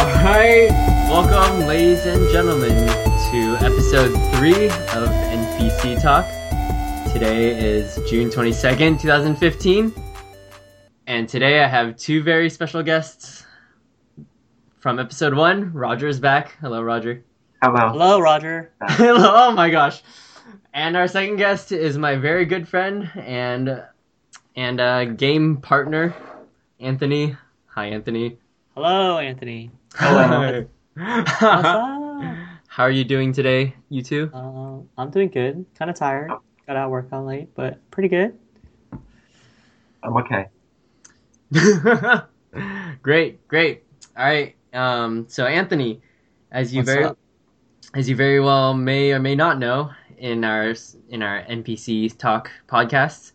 Alright, welcome, ladies and gentlemen, to episode 3 of NPC Talk. Today is June 22nd, 2015, and today I have two very special guests. From episode 1, Roger is back. Hello, Roger. Hello. Hello, Roger. Hello, oh my gosh. And our second guest is my very good friend and and uh, game partner, Anthony. Hi, Anthony. Hello, Anthony. Hello. What's How are you doing today, you two? Uh, I'm doing good. Kind of tired. Got out of work on late, but pretty good. I'm okay. great, great. All right. Um, so Anthony, as you What's very up? as you very well may or may not know, in our in our NPC Talk podcast,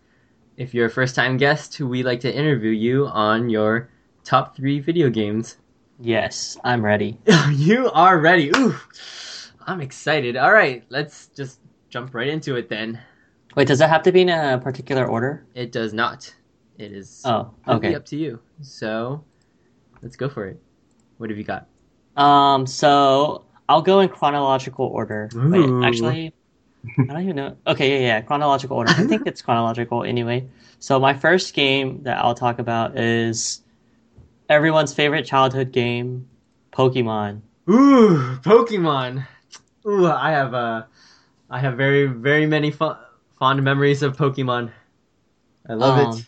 if you're a first time guest, we like to interview you on your top three video games. Yes, I'm ready. you are ready. Ooh, I'm excited. All right, let's just jump right into it then. Wait, does that have to be in a particular order? It does not. It is Oh, okay. up to you. So, let's go for it. What have you got? Um, so I'll go in chronological order. Ooh. Wait, actually, I don't even know. Okay, yeah, yeah, chronological order. I think it's chronological anyway. So my first game that I'll talk about is everyone's favorite childhood game, Pokemon. Ooh, Pokemon. Ooh, I have uh, I have very very many fo- fond memories of Pokemon. I love Um, it.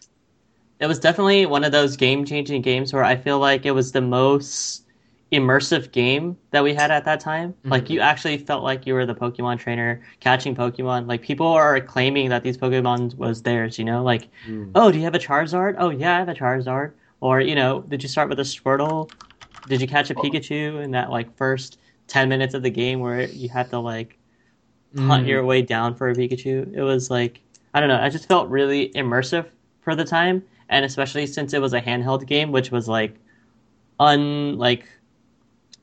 It was definitely one of those game-changing games where I feel like it was the most immersive game that we had at that time. Like Mhm. you actually felt like you were the Pokemon trainer catching Pokemon. Like people are claiming that these Pokemon was theirs, you know? Like, Mm. oh, do you have a Charizard? Oh, yeah, I have a Charizard. Or, you know, did you start with a Squirtle? Did you catch a Pikachu in that like first 10 minutes of the game where you had to like hunt Mm. your way down for a Pikachu. It was like I don't know. I just felt really immersive for the time, and especially since it was a handheld game, which was like un like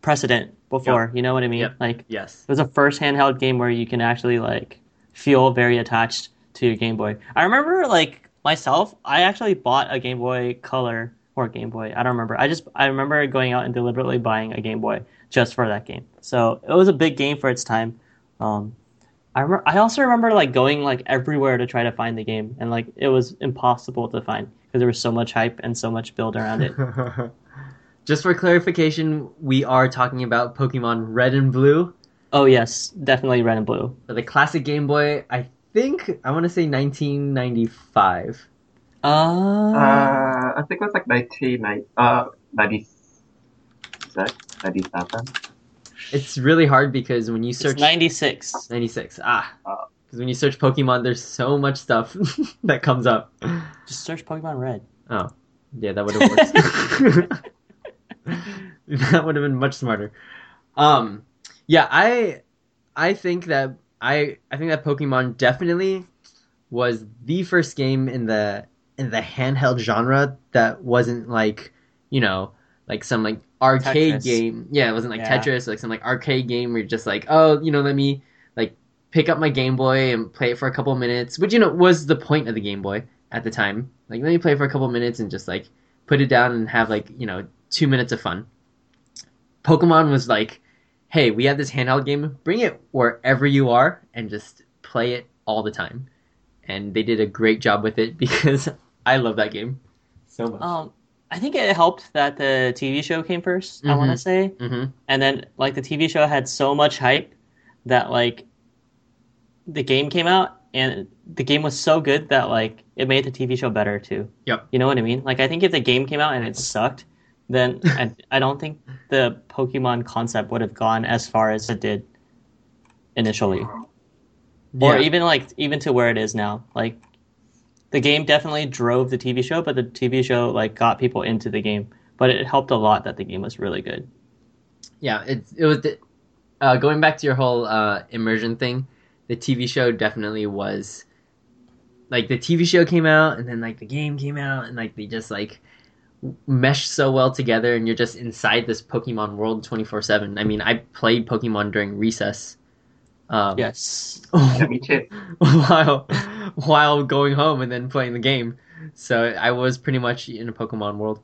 precedent before. You know what I mean? Yep. Like it was a first handheld game where you can actually like feel very attached to your Game Boy. I remember like myself, I actually bought a Game Boy Color or Game Boy. I don't remember. I just I remember going out and deliberately buying a Game Boy just for that game. So it was a big game for its time. Um, I remember. I also remember like going like everywhere to try to find the game, and like it was impossible to find because there was so much hype and so much build around it. Just for clarification, we are talking about Pokemon Red and Blue oh yes, definitely red and blue. for the classic Game Boy. I think I want to say 1995. Uh, Uh, I think it was like 1990, uh, 96, 97. It's really hard because when you it's search ninety six. 96, ah, because when you search Pokemon, there's so much stuff that comes up. Just search Pokemon Red. Oh, yeah, that would have worked. that would have been much smarter. Um, yeah, I, I think that I, I think that Pokemon definitely was the first game in the in the handheld genre that wasn't like, you know, like some like arcade Tetris. game. Yeah, it wasn't like Yeah. Tetris, like some like arcade game where you're just like, oh, you know, let me like pick up my Game Boy and play it for a couple minutes, which you know was the point of the Game Boy at the time. Like let me play for a couple minutes and just like put it down and have like you know two minutes of fun. Pokemon was like, hey, we have this handheld game, bring it wherever you are and just play it all the time. And they did a great job with it because I love that game so much. Um, I think it helped that the TV show came 1st I want to say, hmm and then like the TV show had so much hype that like the game came out and the game was so good that like it made the TV show better too. Yep. You know what I mean? Like I think if the game came out and it sucked, then I, I don't think the Pokemon concept would have gone as far as it did initially. Or even like even to where it is now. Like the game definitely drove the TV show, but the TV show like got people into the game. But it helped a lot that the game was really good. yeah, it it was the, uh, going back to your whole uh, immersion thing. The TV show definitely was like the TV show came out, and then like the game came out, and like they just like meshed so well together, and you're just inside this Pokemon world twenty four seven. I mean, I played Pokemon during recess. Um, Yes. Yeah, me too. while while going home and then playing the game. So I was pretty much in a Pokemon world.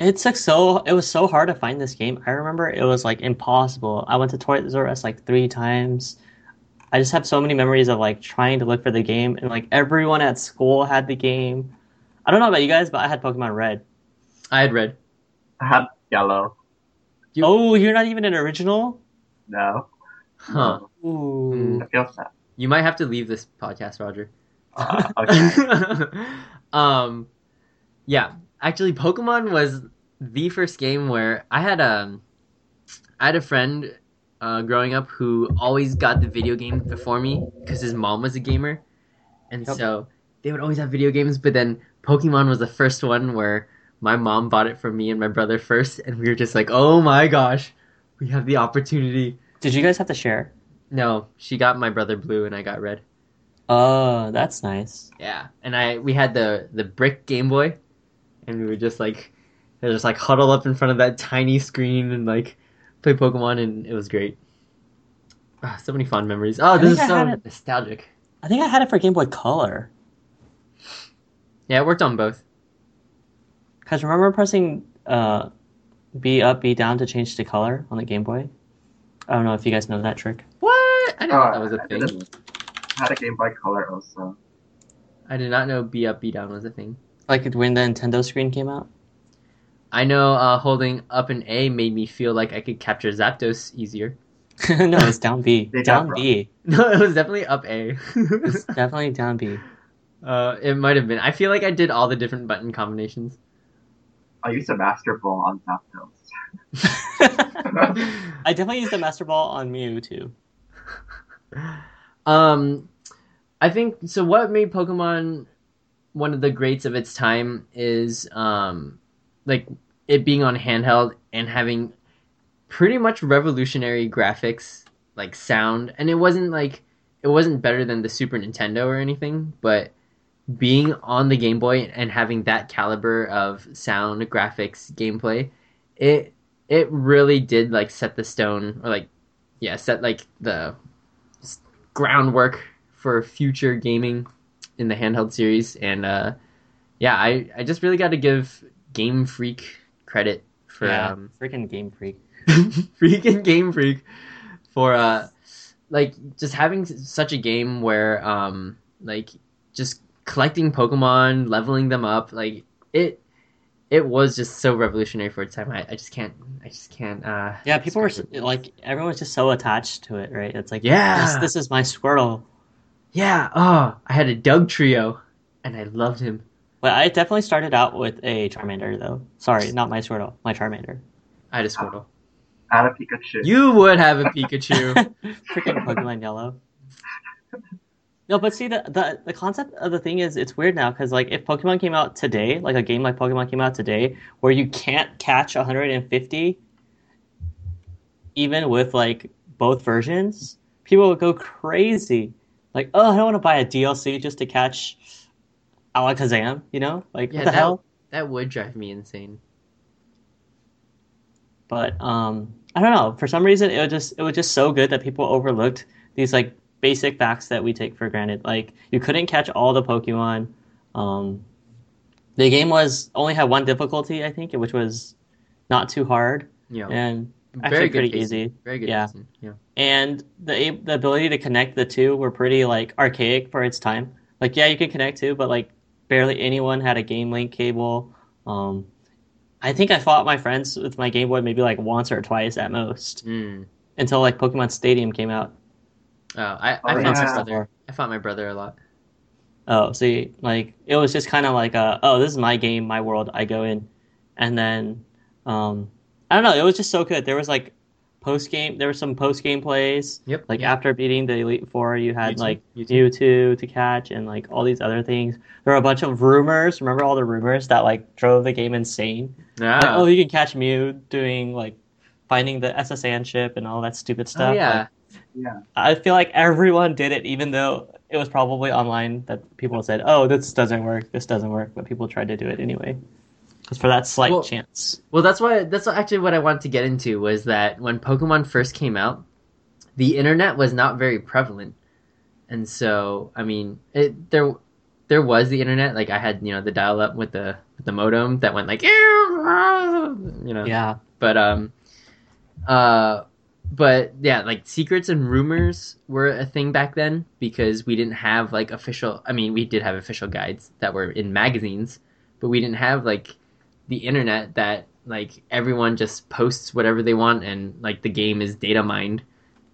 It's like so. It was so hard to find this game. I remember it was like impossible. I went to Toys R Us like three times. I just have so many memories of like trying to look for the game, and like everyone at school had the game. I don't know about you guys, but I had Pokemon Red. I had red. I had yellow. You- Oh, you're not even an original. No. Huh. Ooh. I feel sad. You might have to leave this podcast, Roger. Uh, okay. um, yeah, actually, Pokemon was the first game where I had a, I had a friend uh, growing up who always got the video game before me because his mom was a gamer, and Yep. so they would always have video games. But then Pokemon was the first one where my mom bought it for me and my brother first, and we were just like, oh my gosh, we have the opportunity. Did you guys have to share? No, she got my brother blue and I got red. Oh, that's nice. Yeah, and I we had the the brick Game Boy, and we were just like just like huddle up in front of that tiny screen and like play Pokemon, and it was great. Ah, so many fond memories. Oh, this is I so it- nostalgic. I think I had it for Game Boy Color. Yeah, it worked on both. Cause remember pressing uh, B up, B down to change the color on the Game Boy. I don't know if you guys know that trick. What? I didn't know Oh, that was a thing. Didn't- I had a Game Boy Color also. I did not know B up, B down was a thing. Like when the Nintendo screen came out. I know uh, holding up an A made me feel like I could capture Zapdos easier. no, it's down B. They down B. No, it was definitely up A. It's definitely down B. uh, it might have been. I feel like I did all the different button combinations. I used a Master Ball on Zapdos. I definitely used a Master Ball on Mew too. Um, I think so. What made Pokemon one of the greats of its time is um, like it being on handheld and having pretty much revolutionary graphics, like sound, and it wasn't like it wasn't better than the Super Nintendo or anything, but being on the Game Boy and having that caliber of sound, graphics, gameplay, it it really did like set the stone or like yeah set like the groundwork for future gaming in the handheld series and uh yeah i i just really got to give game freak credit for yeah, um freaking Game Freak. freaking game freak for uh like just having such a game where um like just collecting pokemon leveling them up like it it was just so revolutionary for its time i, I just can't i just can't uh Yeah, people were s- describe it. like, everyone's just so attached to it, right? It's like, Yeah. this, this is my Squirtle. yeah oh i had a Dugtrio and i loved him Well, I definitely started out with a Charmander, though. Sorry, not my Squirtle, my Charmander. i had a squirtle I had a Pikachu. you would have a pikachu Freaking Pokemon Yellow. No, but see the, the the concept of the thing is it's weird now because like if Pokemon came out today, like a game like Pokemon came out today, where you can't catch 150, even with like both versions, people would go crazy. Like, oh, I don't want to buy a DLC just to catch Alakazam, you know? Like, Yeah, what the that- hell? that would drive me insane But um, I don't know. For some reason, it was just it was just so good that people overlooked these like basic facts that we take for granted. Like you couldn't catch all the Pokemon. Um, the game was only had one difficulty, I think, which was not too hard yeah and very actually good pretty pacing. easy. very good Yeah. pacing, yeah And the the ability to connect the two were pretty like archaic for its time. Like yeah, you could connect two, but like barely anyone had a Game Link cable. Um, I think I fought my friends with my Game Boy maybe like once or twice at most mm. until like Pokemon Stadium came out. Oh i i Oh, fought yeah. my brother i fought my brother a lot Oh, see, like it was just kind of like a, oh, this is my game, my world. I go in, and then, um, I don't know. It was just so good. There was like post game. There were some post game plays. Yep. Like yeah. after beating the Elite Four, you had Mewtwo, like Mewtwo. Mewtwo to catch and like all these other things. There were a bunch of rumors. Remember all the rumors that like drove the game insane? Like, Ah. oh, you can catch Mew doing like finding the S.S. Anne ship and all that stupid stuff. oh yeah Like, Yeah. I feel like everyone did it, even though it was probably online that people said, "Oh, this doesn't work. This doesn't work," but people tried to do it anyway, just for that slight Well- chance. Well, that's why. That's actually what I wanted to get into was that when Pokemon first came out, the internet was not very prevalent, and so I mean, it, there there was the internet, like I had you know the dial up with the with the modem that went like you know Yeah. but um uh but yeah like secrets and rumors were a thing back then because we didn't have like official i mean we did have official guides that were in magazines but we didn't have like the internet that like everyone just posts whatever they want and like the game is data mined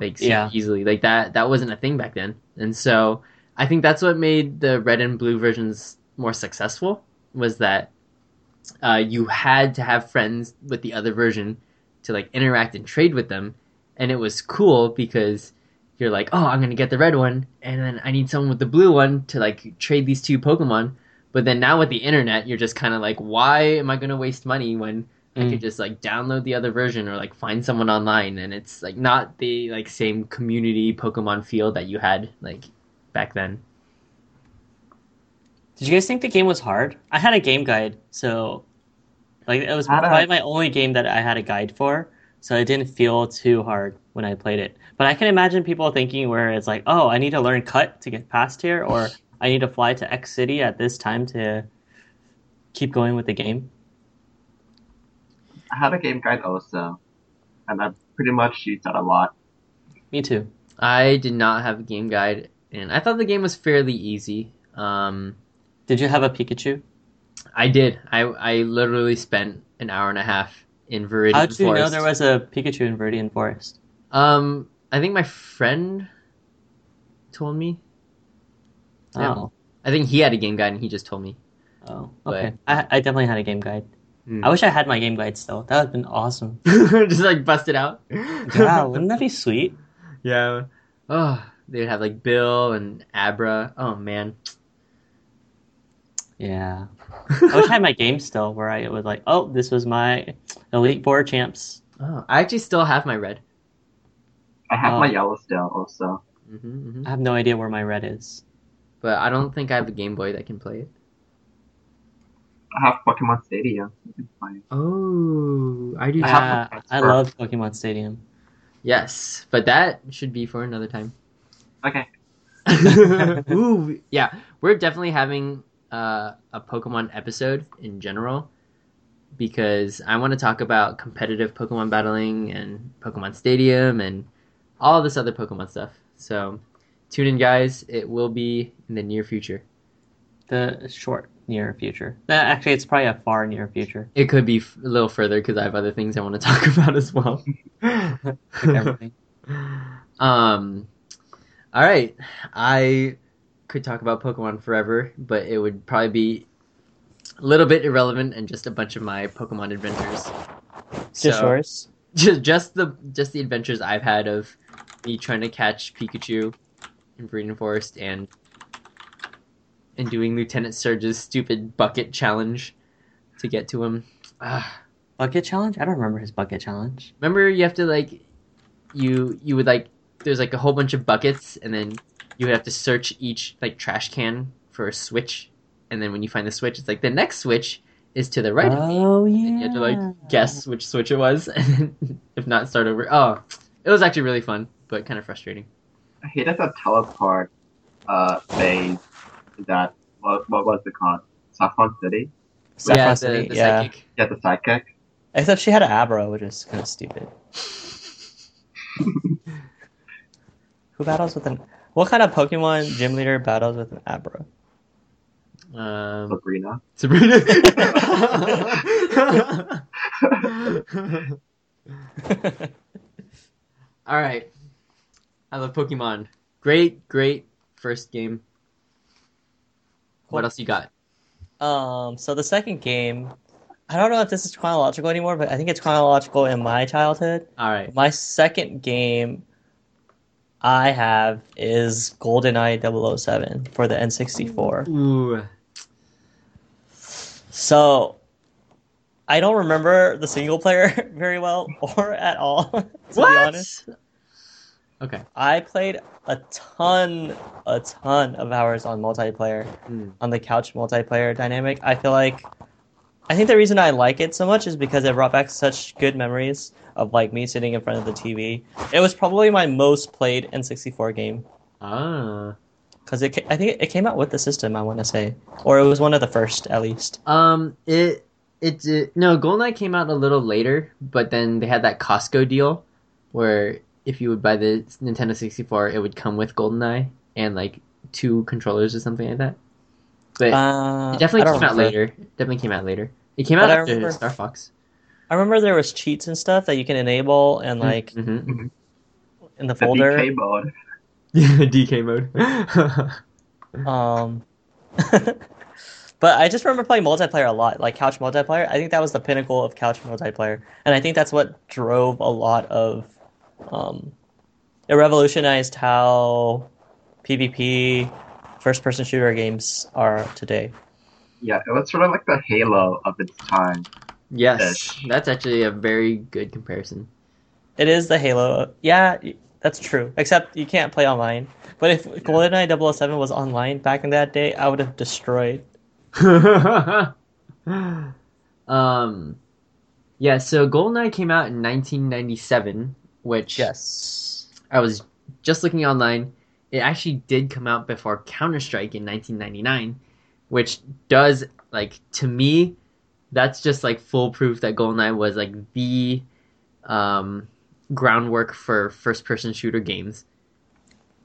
like Yeah. easily. Like that that wasn't a thing back then. And so i think that's what made the red and blue versions more successful was that uh, you had to have friends with the other version to like interact and trade with them and it was cool because you're like oh i'm gonna get the red one. And then i need someone with the blue one to like trade these two pokemon. But then now with the internet you're just kind of like why am i gonna waste money when i Mm. could just like download the other version or like find someone online? And it's like not the like same community pokemon feel that you had like back then. Did you guys think the game was hard? I had a game guide, so like it was probably my only game that I had a guide for, so it didn't feel too hard when I played it. But I can imagine people thinking where it's like, oh, I need to learn cut to get past here, or I need to fly to X city at this time to keep going with the game. I had a game guide also, and I pretty much used that a lot. Me too. i did not have a game guide and i thought the game was fairly easy um Did you have a Pikachu? I did. I I literally spent an hour and a half in Viridian How did you Forest. know there was a Pikachu in Viridian Forest? Um, I think my friend told me. Oh, I think he had a game guide and he just told me. oh, But- okay. I, I definitely had a game guide. Hmm. I wish I had my game guide still. That would have been awesome. just like bust it out. Yeah, wouldn't that be sweet? yeah. Oh, they'd have like Bill and Abra. Oh man. Yeah. I wish I had my game still where I was like, oh, this was my Elite Four champs. Oh, I actually still have my red. I have Oh. my yellow still also. hmm hmm I have no idea where my red is. But I don't think I have a Game Boy that can play it. I have Pokemon Stadium. You can play. Oh, I do. I have Yeah, a I love Pokemon Stadium. Yes, but that should be for another time. Okay. Ooh, yeah, we're definitely having uh, a Pokemon episode in general because I want to talk about competitive Pokemon battling and Pokemon Stadium and all this other Pokemon stuff. So tune in, guys. It will be in the near future. The short near future. Uh, Actually, it's probably a far near future. It could be f- a little further because I have other things I want to talk about as well. Like everything. um, all right. I could talk about Pokemon forever, but it would probably be a little bit irrelevant and just a bunch of my Pokemon adventures. Just So- yours. Just, just the just the adventures I've had of me trying to catch Pikachu in Viridian Forest and and doing Lieutenant Surge's stupid bucket challenge to get to him. Ah. Bucket challenge? I don't remember his bucket challenge. remember you have to like you you would like there's like a whole bunch of buckets and then you would have to search each like trash can for a switch and then when you find the switch it's like the next switch is to the right of me. Oh yeah. And you had to like guess which switch it was and if not start over oh it was actually really fun but kind of frustrating I hated the teleport uh phase that what what was it called? Saffron City? Saffron yeah City, the, the yeah. psychic Yeah, the sidekick. Except she had an Abra, which is kind of stupid. Who battles with an? What kind of Pokemon gym leader battles with an Abra? um Sabrina. Sabrina All right. I love Pokemon. Great, great first game. What else you got? Um, so the second game, I don't know if this is chronological anymore, but I think it's chronological in my childhood. All right. My second game I have is GoldenEye 007 for the N64. Ooh. So I don't remember the single player very well or at all, to what? be honest. Okay. I played a ton, a ton of hours on multiplayer, Mm. on the couch multiplayer dynamic. I feel like, I think the reason I like it so much is because it brought back such good memories of like me sitting in front of the TV. It was probably my most played N64 game. Ah. Because it, I think it came out with the system. I want to say, or it was one of the first, at least. Um, it it did, no Goldeneye came out a little later, but then they had that Costco deal where if you would buy the Nintendo 64, it would come with Goldeneye and like two controllers or something like that. But Uh, it definitely came out remember. later. Definitely came out later. It came out I after Star Fox. I remember there was cheats and stuff that you can enable and like Mhm. in the The folder. DK mode. DK mode. Um, but I just remember playing multiplayer a lot, like couch multiplayer. I think that was the pinnacle of couch multiplayer, and I think that's what drove a lot of. Um, it revolutionized how PvP first-person shooter games are today. Yeah, it was sort of like the Halo of its time. Yes, Ish. that's actually a very good comparison. It is the Halo. Yeah, that's true. Except you can't play online. But if GoldenEye 007 was online back in that day, I would have destroyed. um, yeah. So GoldenEye came out in 1997, which Yes. I was just looking online. It actually did come out before Counter Strike in 1999, which does like to me, that's just like full proof that GoldenEye was like the um, groundwork for first-person shooter games.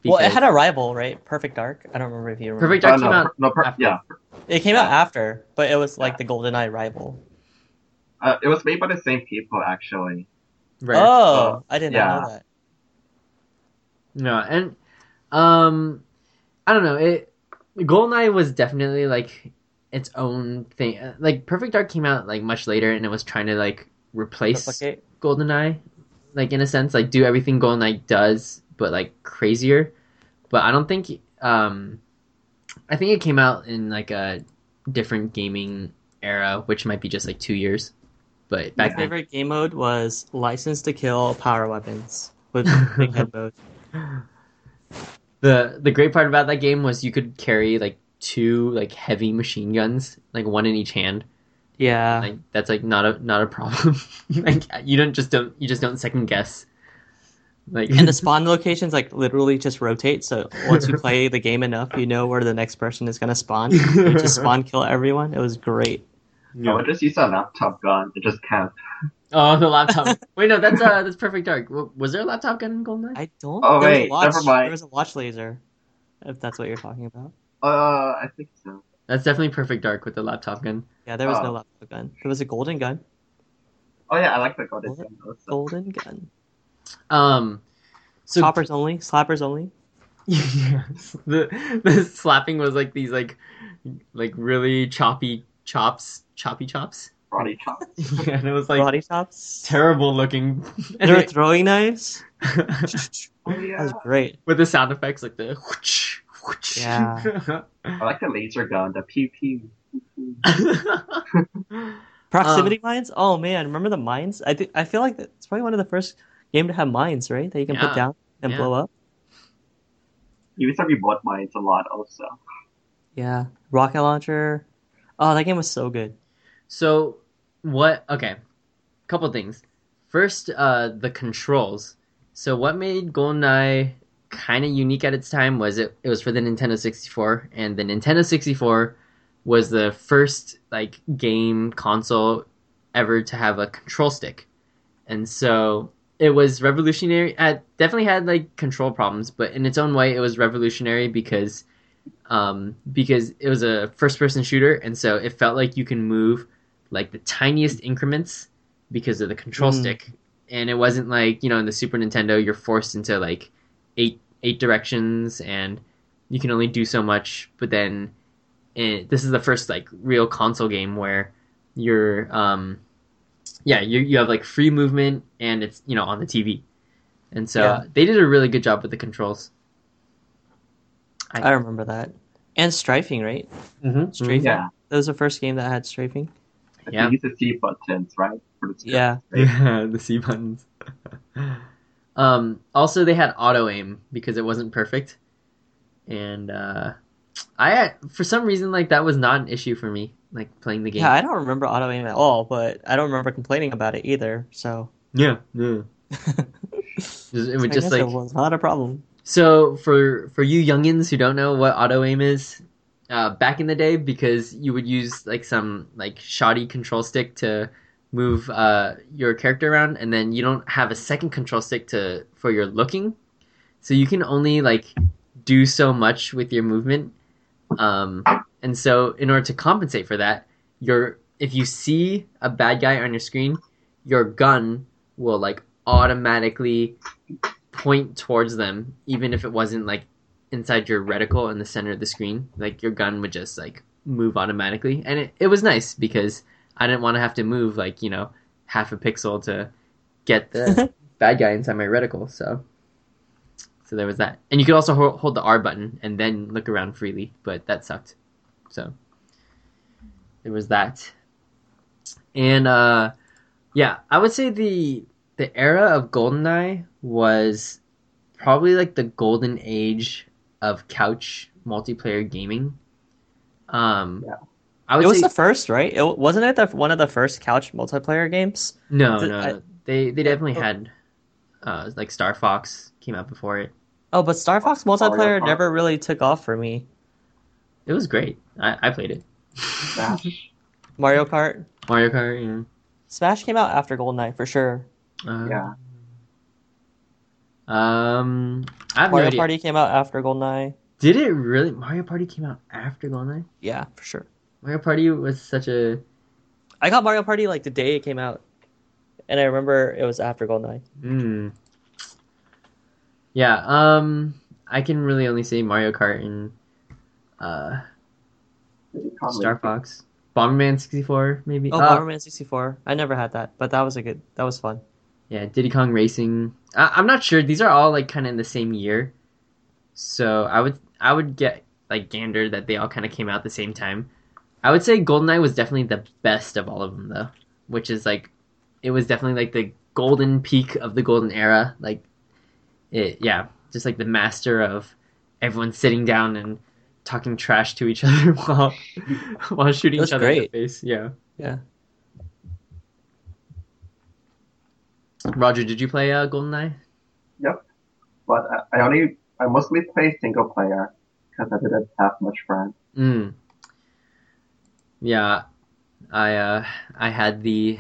Well, it had a rival, right? Perfect Dark. I don't remember if you remember. Perfect Dark no, came out. no, per- after. yeah. It came out after, but it was like the GoldenEye rival. Uh, it was made by the same people, actually. Right. Oh, I did not yeah. know that. No, and um, I don't know. It Goldeneye was definitely like its own thing. Uh, Like Perfect Dark came out like much later, and it was trying to like replace Replicate. GoldenEye, like in a sense, like do everything GoldenEye does, but like crazier. But I don't think. Um, I think it came out in like a different gaming era, which might be just like two years. But My favorite game mode was License to Kill Power Weapons with big head mode. the the great part about that game was you could carry like two like heavy machine guns, like one in each hand. Yeah. Like that's like not a not a problem. like you don't just don't you just don't second guess. Like and the spawn locations like literally just rotate. So once you play the game enough, you know where the next person is gonna spawn. You just spawn kill everyone. It was great. No, I would just use a laptop gun. It just can't. Oh, the laptop. Wait, no, that's uh, that's Perfect Dark. Was there a laptop gun in GoldenEye? I don't. Oh, there was a wait, watch, never mind. There was a watch laser, if that's what you're talking about. Uh, I think so. That's definitely Perfect Dark with the laptop gun. Yeah, there was no Oh. laptop gun. There was a golden gun. Oh yeah, I like the golden Golden- gun also. Golden gun. Um, so Choppers only. Slappers only. yes, the the slapping was like these like like really choppy chops, choppy chops. Body chop. yeah, and it was like Body chops. terrible looking. And They were throwing knives. Oh That was great. with the sound effects like the whoosh, whoosh. Yeah. I like the laser gun, the pew pew. Proximity mines. Oh man, remember the mines? I think I feel like it's probably one of the first game to have mines, right? That you can Yeah. put down and Yeah. blow up. You used to be bought mines a lot also. Yeah. Rocket launcher. Oh, that game was so good. so what? Okay, couple things. First, uh, the controls. So what made GoldenEye kind of unique at its time was it it was for the Nintendo 64, and the Nintendo 64 was the first like game console ever to have a control stick, and so it was revolutionary. It definitely had like control problems, but in its own way, it was revolutionary because um, because it was a first person shooter, and so it felt like you can move like the tiniest increments because of the control Mm. stick, and it wasn't like you know in the Super Nintendo you're forced into like eight eight directions and you can only do so much, but then it, this is the first like real console game where you're um yeah you you have like free movement and it's you know on the TV, and so Yeah. they did a really good job with the controls. I- I remember that. And strafing, right? Mm-hmm. Strafing. Yeah. That was the first game that had strafing. I Yeah. think you use the C buttons, right? For the. Yeah. Yeah, the C buttons. um, also, they had auto aim because it wasn't perfect, and uh, I had, for some reason like that was not an issue for me, like playing the game. Yeah, I don't remember auto aim at all, but I don't remember complaining about it either. So yeah, yeah. Just- it would I just guess it like was not a problem. So for for you youngins who don't know what auto aim is, uh, back in the day, because you would use like some like shoddy control stick to move uh, your character around, and then you don't have a second control stick to for your looking, so you can only like do so much with your movement. Um, and so in order to compensate for that, your if you see a bad guy on your screen, your gun will like automatically point towards them, even if it wasn't like inside your reticle in the center of the screen. Like your gun would just like move automatically, and it, it was nice because I didn't want to have to move like you know half a pixel to get the bad guy inside my reticle. So so there was that, and you could also hold, hold the R button and then look around freely, but that sucked. So there was that, and uh, yeah, I would say the the era of GoldenEye was probably like the golden age of couch multiplayer gaming. Um, Yeah. I would It was say the first, right? It wasn't it the, one of the first couch multiplayer games. no, Th- no, I- they they definitely Oh. had uh, like Star Fox came out before it. Oh, but Star Fox multiplayer Kart. never really took off for me. It was great. I, I played it. Smash. Mario Kart, Mario Kart. Yeah. Smash came out after GoldenEye for sure. Yeah. Uh, Yeah. Um, I have no Mario idea. Party came out after GoldenEye. Did it really? Mario Party came out after GoldenEye. Yeah, for sure. Mario Party was such a I got Mario Party like the day it came out, and I remember it was after GoldenEye. Hmm. Yeah. Um, I can really only say Mario Kart and uh, Star Fox, Bomberman sixty four, maybe. Oh, Uh, Bomberman 64. I never had that, but that was a good. That was fun. Yeah, Diddy Kong Racing. I, I'm not sure. These are all like kind of in the same year, so I would I would get like gander that they all kind of came out at the same time. I would say GoldenEye was definitely the best of all of them though, which is like it was definitely like the golden peak of the golden era. Like it, yeah, just like the master of everyone sitting down and talking trash to each other while while shooting each other in the face. Yeah. Yeah. Roger, did you play uh, GoldenEye? Yep, but I, I only, I mostly play single player because I didn't have much friends. Mm. Yeah, I uh, I had the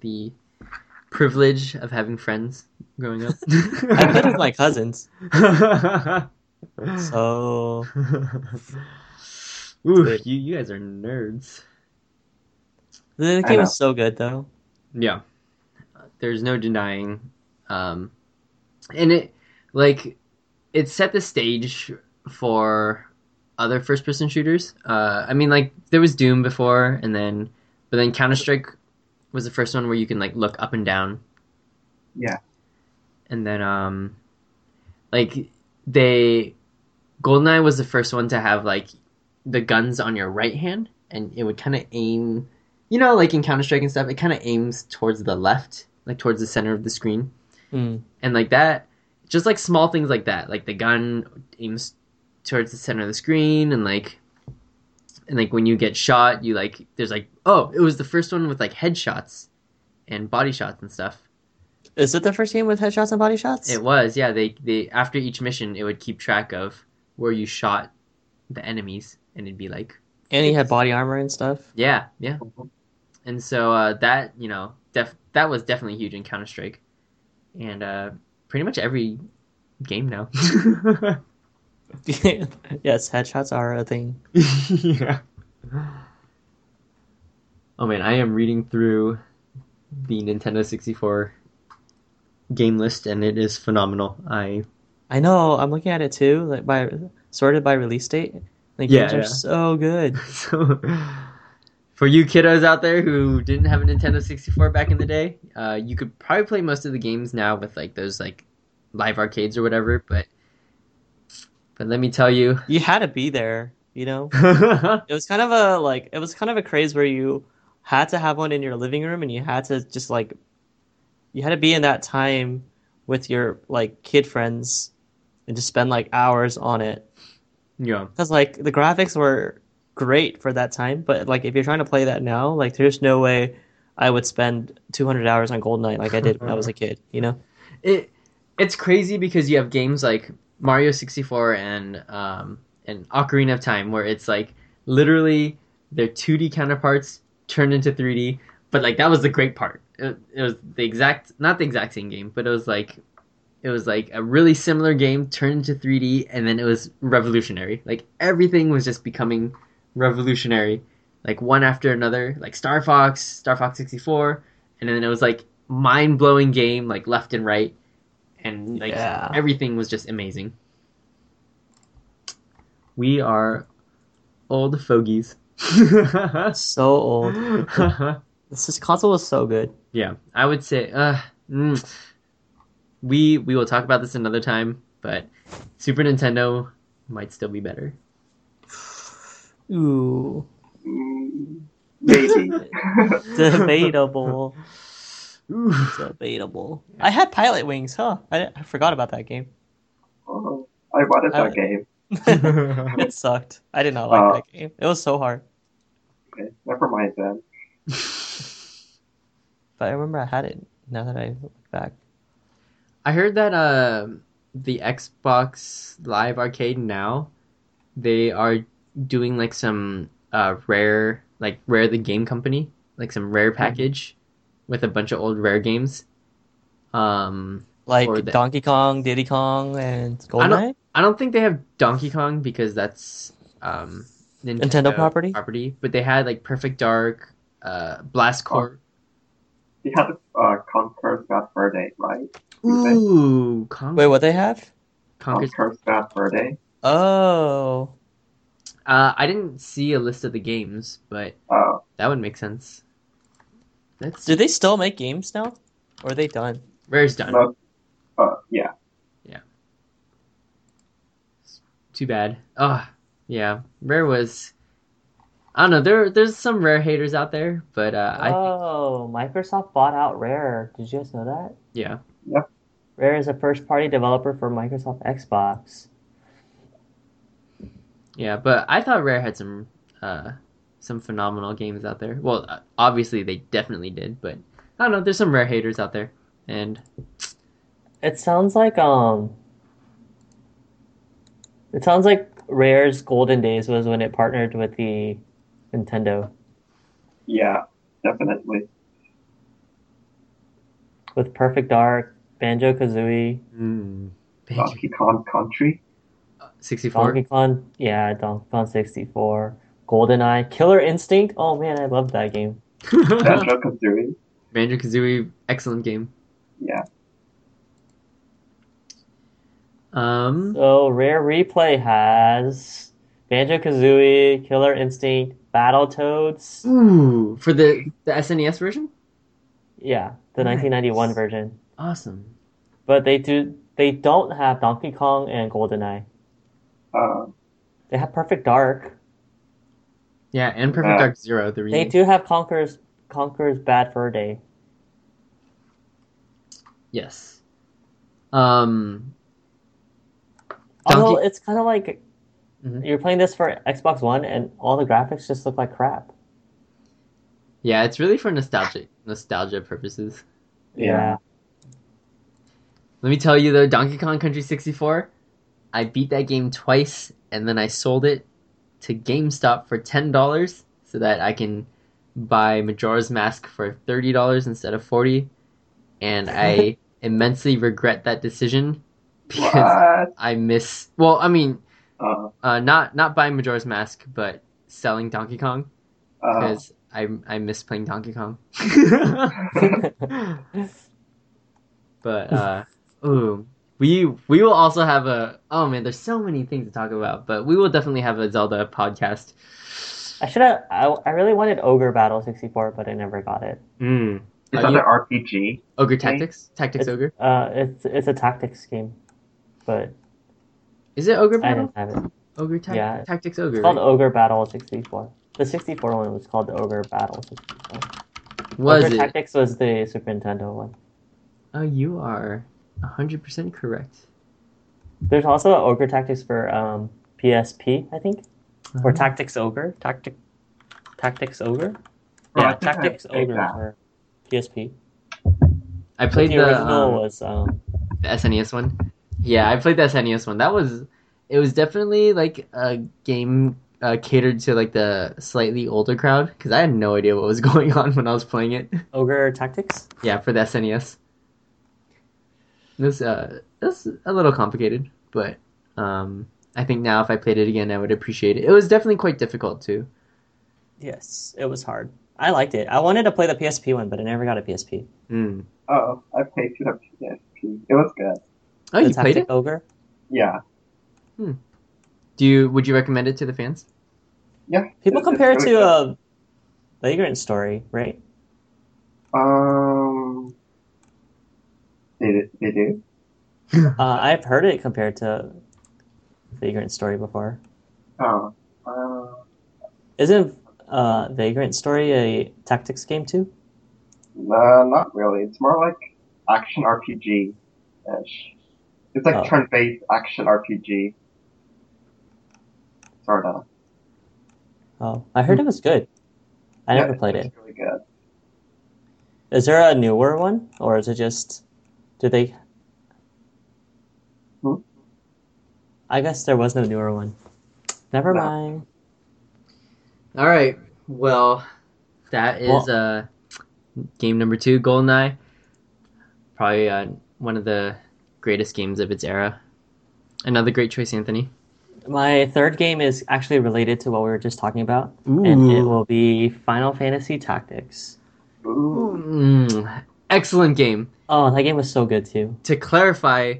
the privilege of having friends growing up. I played with my cousins. So Ooh, you you guys are nerds. the game know. was so good though. Yeah, there's no denying, um, and it like it set the stage for other first-person shooters. Uh, I mean, like there was Doom before, and then but then Counter Strike was the first one where you can like look up and down. Yeah. And then um, like they, Goldeneye was the first one to have like the guns on your right hand, and it would kind of aim you know, like in Counter Strike and stuff, it kind of aims towards the left, like towards the center of the screen, Mm. and like that, just like small things like that, like the gun aims towards the center of the screen, and like, and like when you get shot, you like, there's like, oh, it was the first one with like headshots and body shots and stuff. Is it the first game with headshots and body shots? It was, yeah. They they after each mission, it would keep track of where you shot the enemies, and it'd be like, and he had body armor and stuff. yeah, yeah. and so uh, that you know def- that was definitely huge in Counter Strike, and uh, pretty much every game now. yes, headshots are a thing. yeah. Oh man, I am reading through the Nintendo 64 game list, and it is phenomenal. I I know. I'm looking at it too, like by sorted by release date. The Yeah, games are so good. so for you kiddos out there who didn't have a Nintendo 64 back in the day, uh, you could probably play most of the games now with like those like live arcades or whatever. But but let me tell you, You had to be there, you know. It was kind of a like it was kind of a craze where you had to have one in your living room and you had to just like you had to be in that time with your like kid friends and just spend like hours on it. Yeah, because like the graphics were great for that time but like if you're trying to play that now like there's no way I would spend 200 hours on GoldenEye like I did when I was a kid you know? It it's crazy because you have games like Mario 64 and um and Ocarina of Time where it's like literally their 2D counterparts turned into 3D, but like that was the great part. It, it was the exact not the exact same game, but it was like it was like a really similar game turned into 3D and then it was revolutionary. Like everything was just becoming revolutionary like one after another, like Star Fox, Star Fox 64, and then it was like mind-blowing game like left and right and like Yeah. everything was just amazing. We are old fogies. So old. This console was so good. yeah, I would say uh mm, we we will talk about this another time, but Super Nintendo might still be better. Ooh, maybe. debatable. Ooh. debatable. I had Pilotwings, huh? I, I forgot about that game. oh, I wanted I- that game. it sucked. I did not like Oh. that game. It was so hard. Okay, never mind then. But I remember I had it. Now that I look back. I heard that uh, the Xbox Live Arcade now they are doing like some uh, rare like rare the game company like some rare package with a bunch of old rare games. Um, Like the- Donkey Kong, Diddy Kong, and I don't- GoldenEye. I don't think they have Donkey Kong because that's um, Nintendo property? Property, but they had like Perfect Dark, uh, Blast Corps. You had uh, Conker's Bad Fur Day, right? Ooh, Con- Wait, what they have? Conker's Conquer's Bad Fur Day. Oh, Uh, I didn't see a list of the games, but Uh, that would make sense. That's do they still make games now? Or are they done? Rare's done. no, uh, yeah. Yeah. Too bad. Oh, yeah. Rare was. I don't know. There, there's some Rare haters out there, but uh, I think oh, Microsoft bought out Rare. Did you guys know that? yeah. Rare is a first-party developer for Microsoft Xbox. Yeah, but I thought Rare had some uh, some phenomenal games out there. Well, uh, obviously they definitely did, but I don't know. There's some Rare haters out there, and It sounds like um. It sounds like Rare's golden days was when it partnered with the Nintendo Yeah, definitely. with Perfect Dark, Banjo Kazooie, mm, Donkey Kong Country. 64. Donkey Kong, yeah, Donkey Kong 64, GoldenEye, Killer Instinct. Oh man, I love that game. Banjo Kazooie. Banjo Kazooie, excellent game. Yeah. Um, So Rare Replay has Banjo Kazooie, Killer Instinct, Battletoads. ooh, for the the SNES version, Yeah, the Nice. 1991 version. awesome. But they do they don't have Donkey Kong and GoldenEye. Uh, They have Perfect Dark. Yeah, and Perfect Yeah. Dark Zero, the They do have Conker's Conker's Bad Fur Day. Yes. Um, Although Donkey- it's kind of like Mhm. you're playing this for Xbox One and all the graphics just look like crap. yeah, it's really for nostalgia nostalgia purposes. Yeah. Let me tell you though, Donkey Kong Country 64, I beat that game twice and then I sold it to GameStop for $10 so that I can buy Majora's Mask for $30 instead of 40 and I immensely regret that decision because what? I miss well, I mean, Uh, uh, not not buying Majora's Mask but selling Donkey Kong uh, because I I miss playing Donkey Kong. but uh ooh we we will also have a oh man there's so many things to talk about but we will definitely have a zelda podcast I should have. I, I really wanted Ogre Battle 64, but I never got it. mm. is Are that you- an RPG? ogre tactics tactics It's- ogre Uh, it's it's a tactics game, but is it ogre I battle didn't have it. ogre ta- Yeah. tactics ogre It's called right? Ogre Battle 64. The 64 one was called the Ogre Battle 64. was Ogre it Tactics was the Super Nintendo one. oh you are 100% correct There's also a Ogre Tactics for um, PSP, I think, or Uh-huh. Tactics Ogre. Tactic, Tactics Ogre. Oh, Yeah, Tactics Ogre that. for PSP. i But played the the original um, was um, The SNES one. Yeah, I played the SNES one. That was it was definitely like a game uh, catered to like the slightly older crowd because I had no idea what was going on when I was playing it. Ogre Tactics. Yeah, for the SNES. This uh, that's a little complicated, but um, I think now if I played it again, I would appreciate it. It was definitely quite difficult too. Yes, it was hard. I liked it. I wanted to play the PSP one, but I never got a PSP. Mm. Oh, I played through the PSP. It was good. Oh, The you played it? Ogre. Yeah. Hmm. Do you? Would you recommend it to the fans? Yeah. People It's- compare it it's to really a Vagrant Story, right? good. Um. They, they do? Uh, I've heard it compared to Vagrant Story before. Oh. Uh, Isn't uh, Vagrant Story a tactics game too? no, not really. It's more like action RPG ish. It's like Oh. turn based action RPG. Sorta. Oh, I heard it was good. I Yeah, never played it. It's really good. Is there a newer one, or is it just? Do they? Hmm? I guess there was no newer one. Never No. mind. All right. Well, that is uh, game number two, GoldenEye. Probably uh, one of the greatest games of its era. Another great choice, Anthony. My third game is actually related to what we were just talking about, and it will be Final Fantasy Tactics. Ooh. Mm, excellent game. Oh, that game was so good too. To clarify,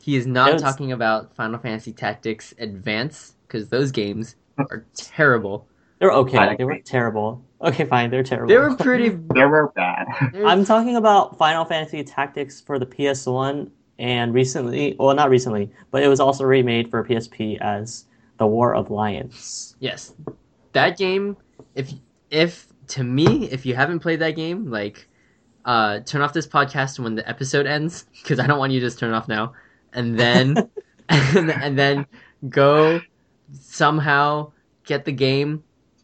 he is not was- talking about Final Fantasy Tactics Advance because those games are terrible. They're okay. I They weren't terrible. Okay, fine. They're terrible. They were pretty. They were bad. I'm talking about Final Fantasy Tactics for the PS1 and recently, well, not recently, but it was also remade for PSP as The War of Lions. Yes, that game. If if to me, if you haven't played that game, like, uh, turn off this podcast when the episode ends because I don't want you to just turn it off now, and then and, and then go somehow get the game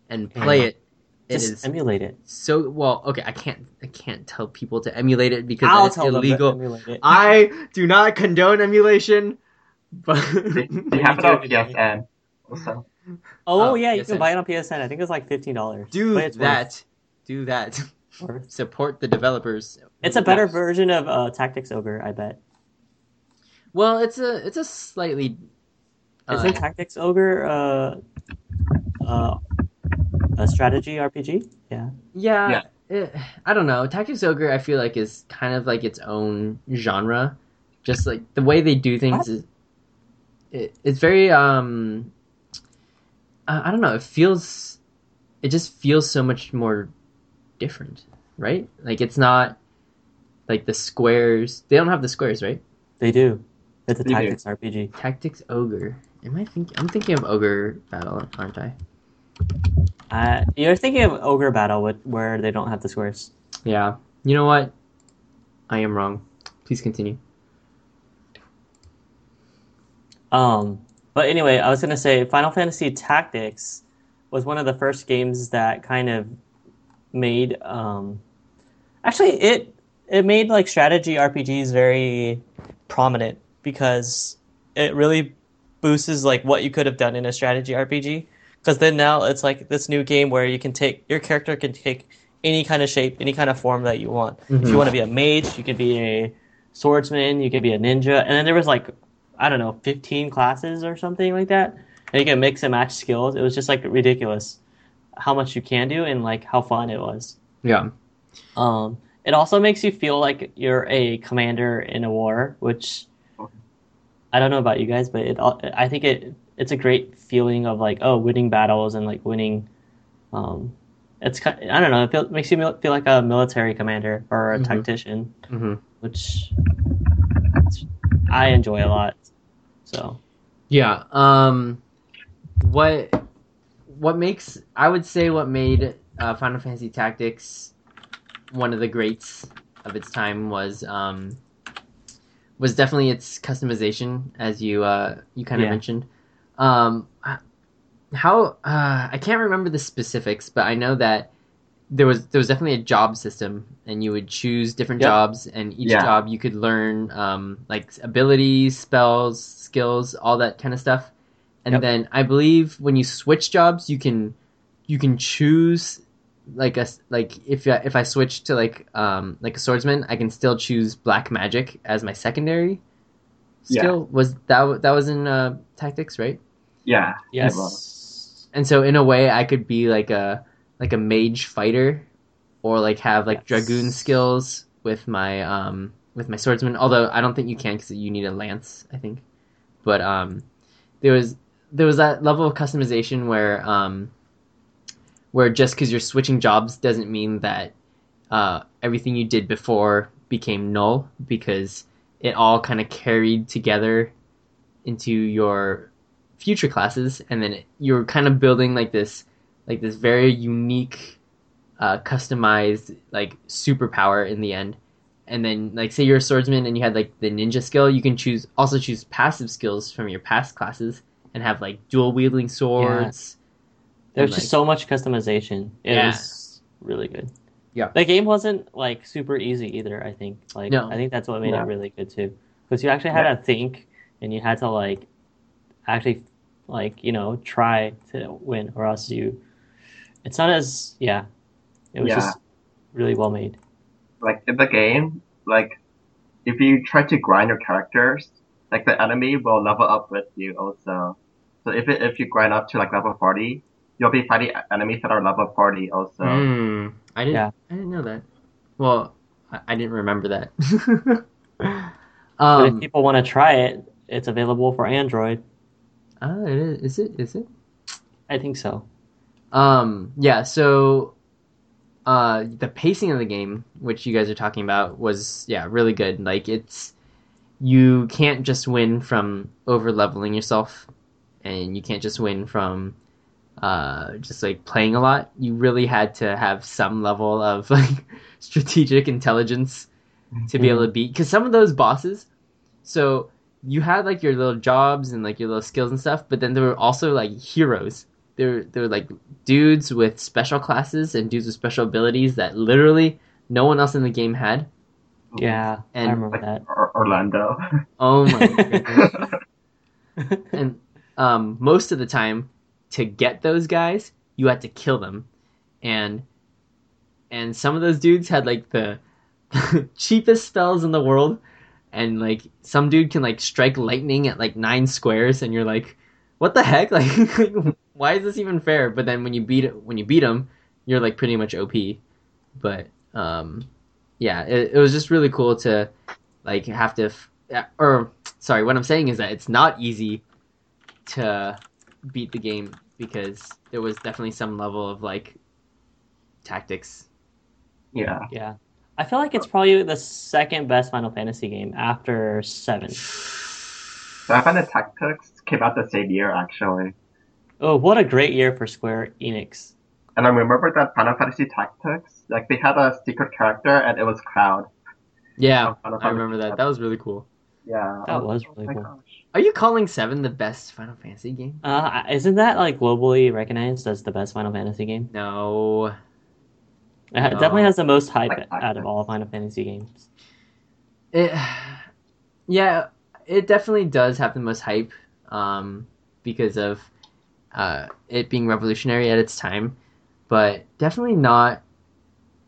and play Yeah. it. It Just is emulate it. so well. Okay, I can't I can't tell people to emulate it because I'll that is illegal. them to emulate it. I do not condone emulation, but they, they have it on PSN. Also. oh, Oh, yeah, you can buy it on PSN. I think it's like fifteen dollars. do that. Do that. Support the developers. It's a better Yes. version of uh, Tactics Ogre, I bet. Well, it's a it's a slightly. Uh, Isn't Tactics Ogre uh, uh, a strategy RPG? Yeah. yeah, it- I don't know. Tactics Ogre, I feel like is kind of like its own genre. Just like the way they do things What? is, it, it's very um. I I don't know. It feels, it just feels so much more different, right? Like it's not like the squares. They don't have the squares, right? They do. It's a They do. Tactics RPG. Tactics Ogre. Am I thinking? I'm thinking of Ogre Battle, aren't I? Uh, you're thinking of Ogre Battle with, where they don't have the squares. Yeah. You know what? I am wrong. Please continue. Um, but anyway, I was gonna say Final Fantasy Tactics was one of the first games that kind of made um, actually it it made like strategy RPGs very prominent because it really boosts like what you could have done in a strategy RPG. Because then now it's like this new game where you can take your character can take any kind of shape, any kind of form that you want. If Mhm. you want to be a mage, you could be a swordsman, you could be a ninja, and then there was like I don't know, 15 classes or something like that. And you can mix and match skills. It was just like ridiculous how much you can do and like how fun it was. Yeah. Um, it also makes you feel like you're a commander in a war, which I don't know about you guys, but it I think it it's a great feeling of like oh winning battles and like winning. Um, it's I don't know. It feel, makes you feel like a military commander or a Mhm. tactician, hmm which I enjoy a lot. So Yeah. Um, what what makes I would say what made uh, Final Fantasy Tactics one of the greats of its time was um was definitely its customization, as you uh you kind of Yeah. mentioned. Um, how uh, I can't remember the specifics, but I know that there was there was definitely a job system, and you would choose different Yep. jobs, and each Yeah. job you could learn um, like abilities, spells, skills, all that kind of stuff. And Yep. then I believe when you switch jobs, you can you can choose like a s- like if I, if I switch to like um like a swordsman, I can still choose black magic as my secondary Yeah. skill. Was that that was in uh, tactics, right? Yeah. Yes. and so in a way i could be like a like a mage fighter or like have like Yes. dragoon skills with my um with my swordsman although i don't think you can because you need a lance i think but um there was there was that level of customization where um where just because you're switching jobs doesn't mean that uh everything you did before became null because it all kind of carried together into your future classes. And then it, you're kind of building like this like this very unique uh, customized like superpower in the end. And then like say you're a swordsman and you had like the ninja skill you can choose also choose passive skills from your past classes and have like dual wielding swords There's and, just like- so much customization. It Yeah. was really good. Yeah. The game wasn't like super easy either. I think. Like No. I think that's what made Yeah. it really good too, because you actually had Yeah. to think and you had to like actually like you know try to win, or else you. It's not as yeah. It was Yeah. just really well made. Like in the game, like if you try to grind your characters, like the enemy will level up with you also. So if it, if you grind up to like level forty, you'll be fighting enemies that are level forty also. Mm, i didn't Yeah. i didn't know that well i, I didn't remember that But if um people want to try it, it's available for Android. ah, it is, is it is it I think so. Um, yeah, so uh the pacing of the game, which you guys are talking about, was yeah, really good. Like it's you can't just win from over leveling yourself and you can't just win from uh just like playing a lot. You really had to have some level of like strategic intelligence to be able to beat because some of those bosses so you had like your little jobs and like your little skills and stuff but then there were also like heroes there there were like dudes with special classes and dudes with special abilities that literally no one else in the game had Yeah, And, I remember Like that. Orlando. oh my goodness and um, most of the time to get those guys you had to kill them. And and some of those dudes had like the cheapest spells in the world. And like some dude can like strike lightning at like nine squares and you're like what the heck? Like why is this even fair? But then when you beat when you beat him you're like pretty much op but um yeah it, it was just really cool to like have to f- or sorry what i'm saying is that it's not easy to beat the game because there was definitely some level of like tactics yeah. Yeah. I feel like it's probably the second best Final Fantasy game after 7. So I find the Tactics came out the same year actually. Oh, what a great year for Square Enix. And I remember that Final Fantasy Tactics, like they had a secret character and it was Cloud. yeah i remember Fantasy that that was really cool Yeah. That Oh, was oh really my cool. gosh. are you calling seven the best final fantasy game Uh, isn't that like globally recognized as the best Final Fantasy game? no It No. definitely has the most hype out of all Final Fantasy games. it yeah it definitely does have the most hype um because of uh it being revolutionary at its time but definitely not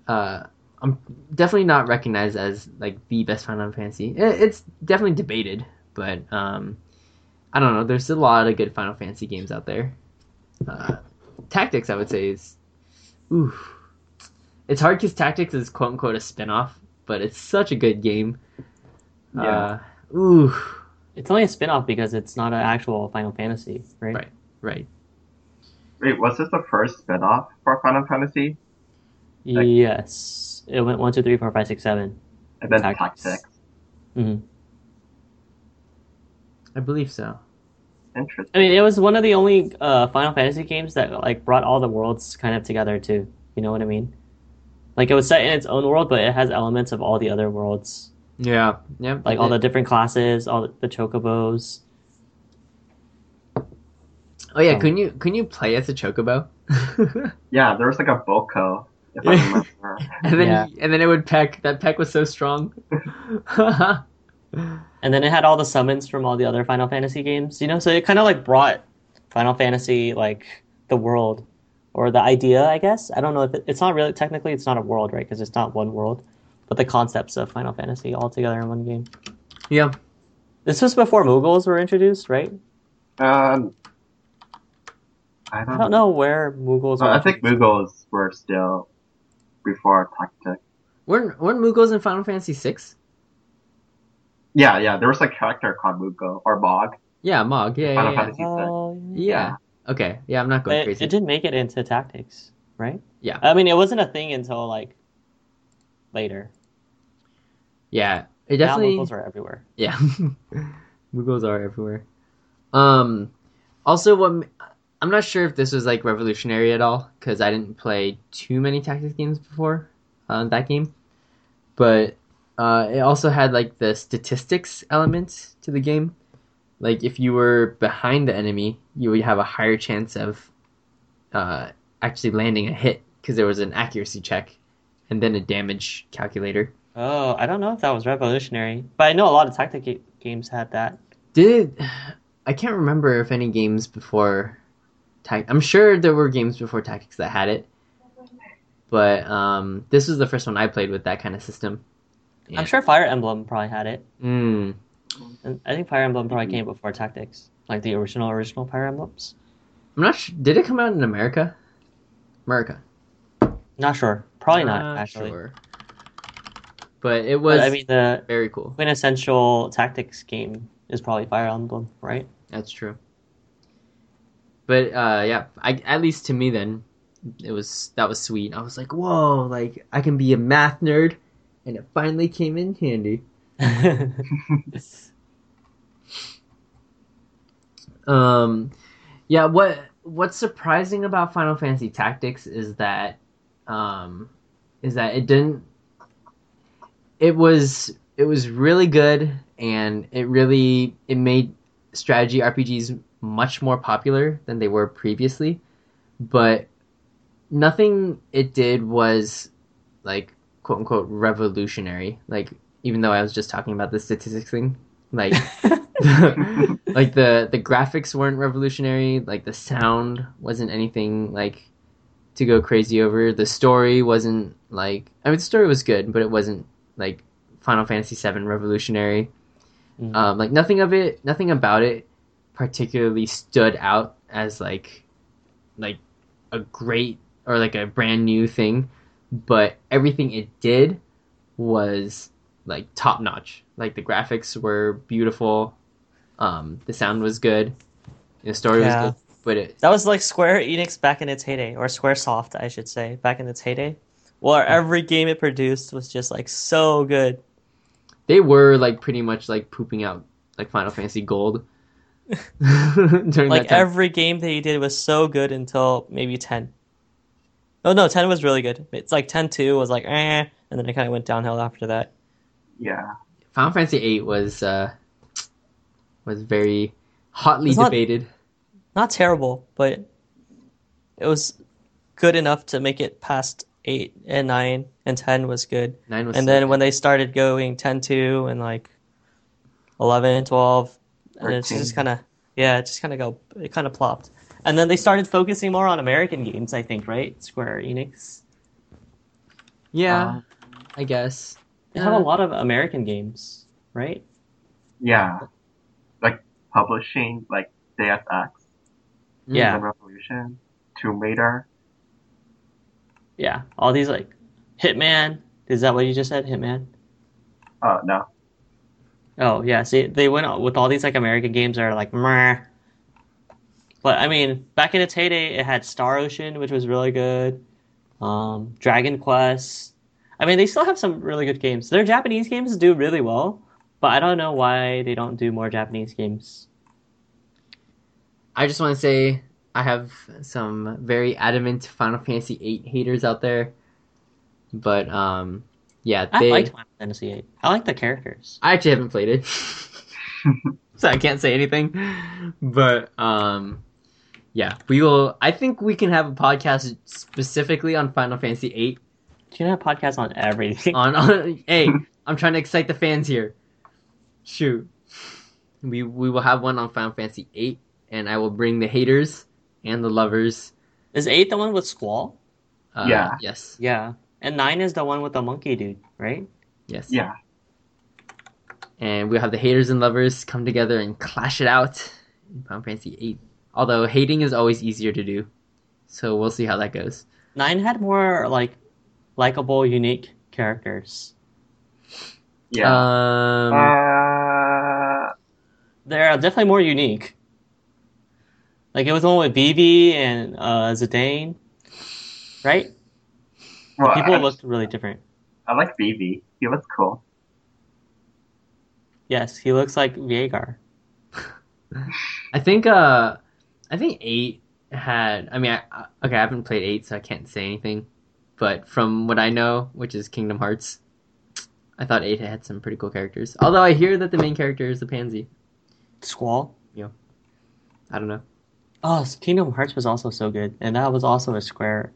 uh i'm definitely not recognized as like the best final fantasy it, it's definitely debated but um i don't know there's a lot of good final fantasy games out there uh tactics i would say is ooh it's hard because tactics is quote unquote a spin-off but it's such a good game Yeah. uh, ooh, It's only a spin off because it's not an actual Final Fantasy, right? Right. right. Wait, was this the first spin-off for Final Fantasy? Like- Yes. It went 1, 2, 3, 4, 5, 6, 7. And then Tactics. Tactics. Mhm. I believe so. Interesting. I mean, it was one of the only uh, Final Fantasy games that like brought all the worlds kind of together too. You know what I mean? Like it was set in its own world, but it has elements of all the other worlds, Yeah. Yeah. like all the different classes, all the, the chocobos. Oh yeah, Oh. couldn't you couldn't you play as a chocobo? Yeah, there was like a Boco if I remember. and then Yeah. and then it would peck. That peck was so strong. And then it had all the summons from all the other Final Fantasy games, you know. So it kind of like brought Final Fantasy like the world or the idea, I guess. I don't know if it, it's not really technically it's not a world, right? Because it's not one world, but the concepts of Final Fantasy all together in one game. yeah. This was before Moogles were introduced, right? Um, I don't, I don't know where Moogles. Well, were I think Moogles were still before Tactic. Weren't weren't Moogles in Final Fantasy six? Yeah, yeah. There was a character called Moogle or Mog. Yeah, Mog. Yeah, yeah, Final yeah. Fantasy Oh, Yeah. Okay. Yeah, I'm not going But crazy. it didn't make it into tactics, right? Yeah. I mean, it wasn't a thing until like later. yeah, it Now definitely. Moogles are everywhere. Yeah, Moogles are everywhere. Um, also, what m- I'm not sure if this was like revolutionary at all because I didn't play too many tactics games before uh, that game, but uh, it also had like the statistics element to the game. Like if you were behind the enemy, you would have a higher chance of uh, actually landing a hit because there was an accuracy check and then a damage calculator. Oh, I don't know if that was revolutionary, but I know a lot of tactic ga- games had that. Did I can't remember if any games before I'm sure there were games before Tactics that had it. But um this was the first one I played with that kind of system. I'm sure Fire Emblem probably had it. Mm, And I think Fire Emblem probably came before Tactics, like the original original Fire Emblems. I'm not sure. Did it come out in America? America. Not sure. Probably not Not actually. sure. But it was But I mean, the very cool. quintessential tactics game is probably Fire Emblem, right? That's true. But uh yeah, I at least to me then it was that was sweet. I was like, "Whoa, like I can be a math nerd." And it finally came in handy. Um, yeah. What What's surprising about Final Fantasy Tactics is that, um, is that it didn't. It was it was really good, and it really it made strategy RPGs much more popular than they were previously, but nothing it did was like quote unquote revolutionary. Like even though I was just talking about the statistics thing, like like the the graphics weren't revolutionary like the sound wasn't anything like to go crazy over the story wasn't like i mean the story was good but it wasn't like final fantasy 7 revolutionary Mhm. um like nothing of it nothing about it particularly stood out as like like a great or like a brand new thing but everything it did was like top notch like the graphics were beautiful um, the sound was good. The story Yeah. was good, but it That was like Square Enix back in its heyday, or SquareSoft, I should say, back in its heyday. Where every game it produced was just like so good. they were like pretty much like pooping out like Final Fantasy Gold Like that time. every game that he did was so good until maybe 10. Oh no, 10 was really good. It's like 10 2 was like eh, and then it kind of went downhill after that. Yeah. Final Fantasy Eight was uh, was very hotly It's not- debated. Not terrible, but it was good enough to make it past 8 and 9, and 10 was good. Nine was and so then good. when they started going 10 2 and like 11 12 and it's just kind of yeah it just kind of go it kind of plopped. And then they started focusing more on american games i think right? Square enix? Yeah, Um, I guess. They have a Uh, lot of american games right? Yeah. Like publishing, like Deus Ex, Yeah. The Revolution, Tomb Raider. yeah all these like hitman. Is that what you just said hitman? Oh no. Oh yeah see they went with all these like american games that are like meh. but i mean back in its heyday it had star ocean which was really good. Um, dragon quest. I mean they still have some really good games. Their japanese games do really well but i don't know why they don't do more japanese games. I just want to say I have some very adamant Final Fantasy Eight haters out there, but um, yeah, i they. liked final fantasy 8 i like the characters I actually haven't played it, so I can't say anything. But um, yeah, we will. I think we can have a podcast specifically on Final Fantasy VIII. Do you can have podcasts on everything. On, on hey, I'm trying to excite the fans here. Shoot, we we will have one on Final Fantasy VIII, and I will bring the haters and the lovers. Is eight the one with Squall? Uh, Yeah. Yes. Yeah. And nine is the one with the monkey dude, right? Yes. Yeah. And we'll have the haters and lovers come together and clash it out in Final Fantasy VIII. Although hating is always easier to do, so we'll see how that goes. Nine had more like likable, unique characters. Yeah. Um, uh, They're definitely more unique. Like it was the one with Vivi and uh, Zidane, right? Well, People I, looked really different. I like Vivi. He looks cool. Yes, he looks like Veigar. I think uh, I think eight had. I mean, I, I- okay, I haven't played eight, so I can't say anything. But from what I know, which is Kingdom Hearts, I thought eight had some pretty cool characters. Although I hear that the main character is the pansy. Squall. Yeah. I don't know. Oh, Kingdom Hearts was also so good, and that was also a Square.